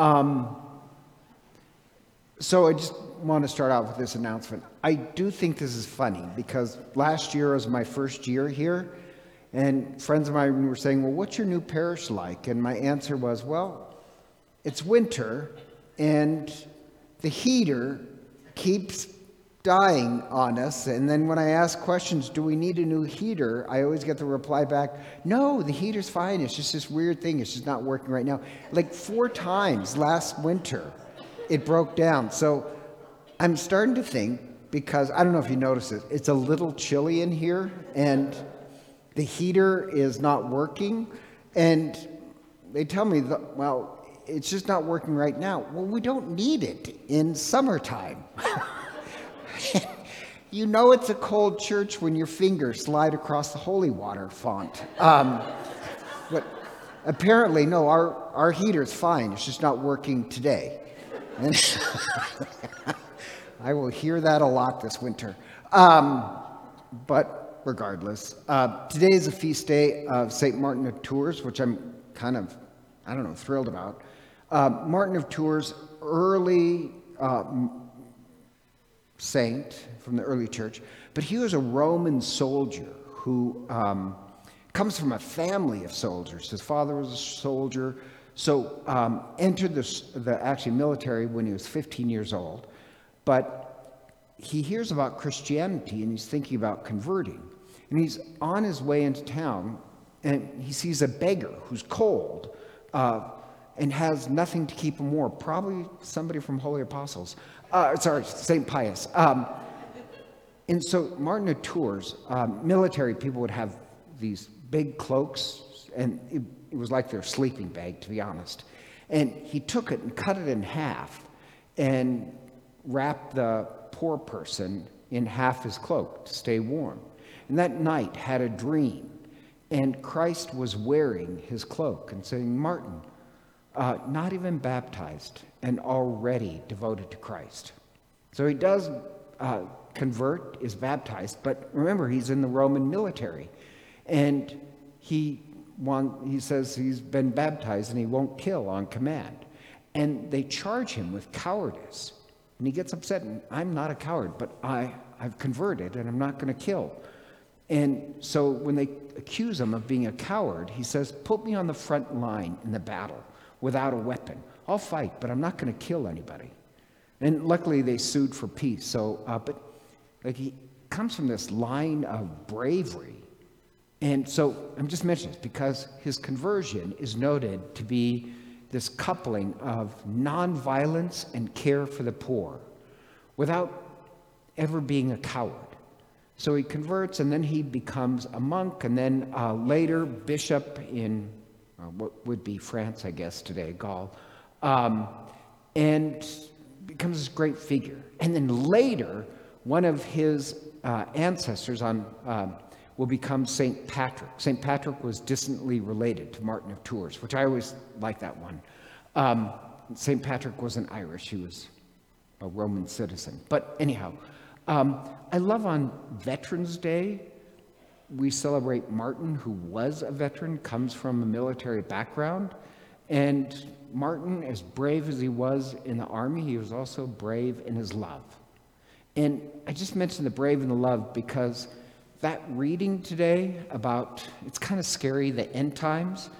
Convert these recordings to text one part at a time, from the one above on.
Um, so I just want to start out with this announcement. I do think this is funny because last year was my first year here, and friends of mine were saying, Well, what's your new parish like? And my answer was, Well, it's winter, and the heater keeps dying on us. And then when I ask questions, do we need a new heater? I always get the reply back, no, the heater's fine. It's just this weird thing. It's just not working right now. Like four times last winter, it broke down. So I'm starting to think, because I don't know if you notice it, it's a little chilly in here and the heater is not working. And they tell me, that, well, it's just not working right now. Well, we don't need it in summertime. you know it's a cold church when your fingers slide across the holy water font. Um, but apparently, no, our, our heater's fine. It's just not working today. I will hear that a lot this winter. Um, but regardless, uh, today is a feast day of St. Martin of Tours, which I'm kind of, I don't know, thrilled about. Uh, Martin of Tours, early uh, saint from the early church, but he was a Roman soldier who um, comes from a family of soldiers. His father was a soldier, so um, entered the, the actually military when he was 15 years old. But he hears about Christianity and he's thinking about converting. And he's on his way into town and he sees a beggar who's cold uh, and has nothing to keep him warm. Probably somebody from Holy Apostles uh, sorry, St. Pius. Um, and so Martin of Tours, um, military people would have these big cloaks, and it, it was like their sleeping bag, to be honest. And he took it and cut it in half and wrapped the poor person in half his cloak to stay warm. And that night had a dream, and Christ was wearing his cloak and saying, Martin, uh, not even baptized and already devoted to Christ. So he does uh, convert, is baptized, but remember, he's in the Roman military. And he, want, he says he's been baptized and he won't kill on command. And they charge him with cowardice. And he gets upset, and I'm not a coward, but I, I've converted and I'm not going to kill. And so when they accuse him of being a coward, he says, Put me on the front line in the battle without a weapon. I'll fight, but I'm not going to kill anybody. And luckily, they sued for peace. So, uh, but like he comes from this line of bravery. And so I'm just mentioning this because his conversion is noted to be this coupling of nonviolence and care for the poor without ever being a coward. So he converts and then he becomes a monk and then uh, later bishop in uh, what would be France, I guess, today, Gaul, um, and becomes this great figure. And then later, one of his uh, ancestors on, um, will become St. Patrick. St. Patrick was distantly related to Martin of Tours, which I always like that one. Um, St. Patrick wasn't Irish, he was a Roman citizen. But anyhow, um, I love on Veterans Day we celebrate Martin, who was a veteran, comes from a military background. And Martin, as brave as he was in the army, he was also brave in his love. And I just mentioned the brave and the love because that reading today about, it's kind of scary, the end times.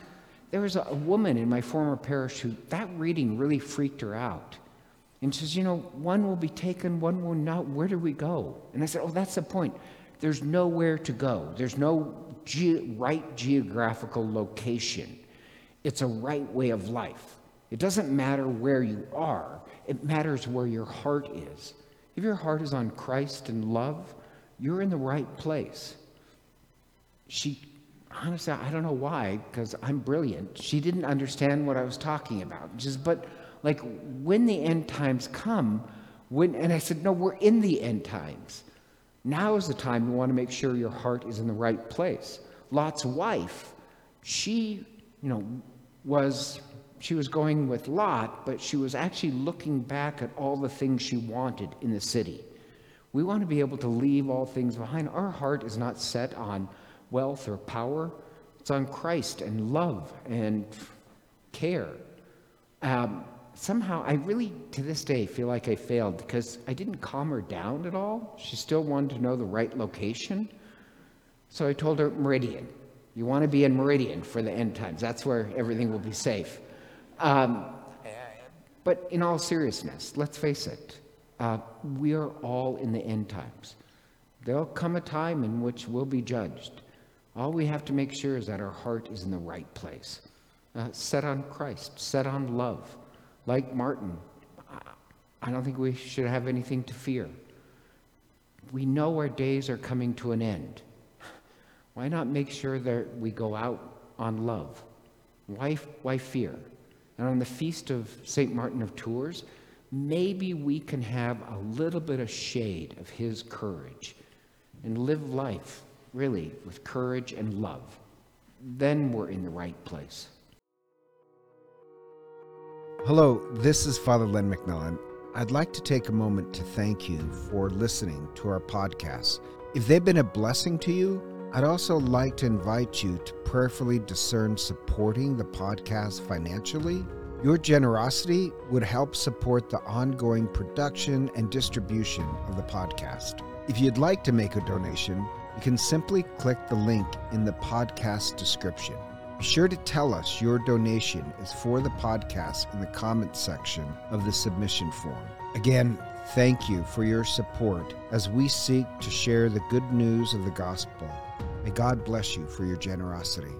There was a, woman in my former parish who that reading really freaked her out. And she says, You know, one will be taken, one will not. Where do we go? And I said, Oh, that's the point there's nowhere to go. There's no ge- right geographical location. It's a right way of life. It doesn't matter where you are, it matters where your heart is. If your heart is on Christ and love, you're in the right place. She, honestly, I don't know why, because I'm brilliant. She didn't understand what I was talking about. Just, but like when the end times come, when, and I said, no, we're in the end times. Now is the time you want to make sure your heart is in the right place. Lot's wife, she, you know, was she was going with Lot, but she was actually looking back at all the things she wanted in the city. We want to be able to leave all things behind. Our heart is not set on wealth or power. It's on Christ and love and care. Um, somehow I really, to this day, feel like I failed because I didn't calm her down at all. She still wanted to know the right location. So I told her Meridian. You want to be in Meridian for the end times. That's where everything will be safe. Um, but in all seriousness, let's face it, uh, we are all in the end times. There'll come a time in which we'll be judged. All we have to make sure is that our heart is in the right place, uh, set on Christ, set on love. Like Martin, I don't think we should have anything to fear. We know our days are coming to an end. Why not make sure that we go out on love? Why, why fear? And on the feast of St. Martin of Tours, maybe we can have a little bit of shade of his courage and live life really with courage and love. Then we're in the right place. Hello, this is Father Len McMillan. I'd like to take a moment to thank you for listening to our podcast. If they've been a blessing to you, I'd also like to invite you to prayerfully discern supporting the podcast financially. Your generosity would help support the ongoing production and distribution of the podcast. If you'd like to make a donation, you can simply click the link in the podcast description. Be sure to tell us your donation is for the podcast in the comments section of the submission form. Again, thank you for your support as we seek to share the good news of the gospel May God bless you for your generosity.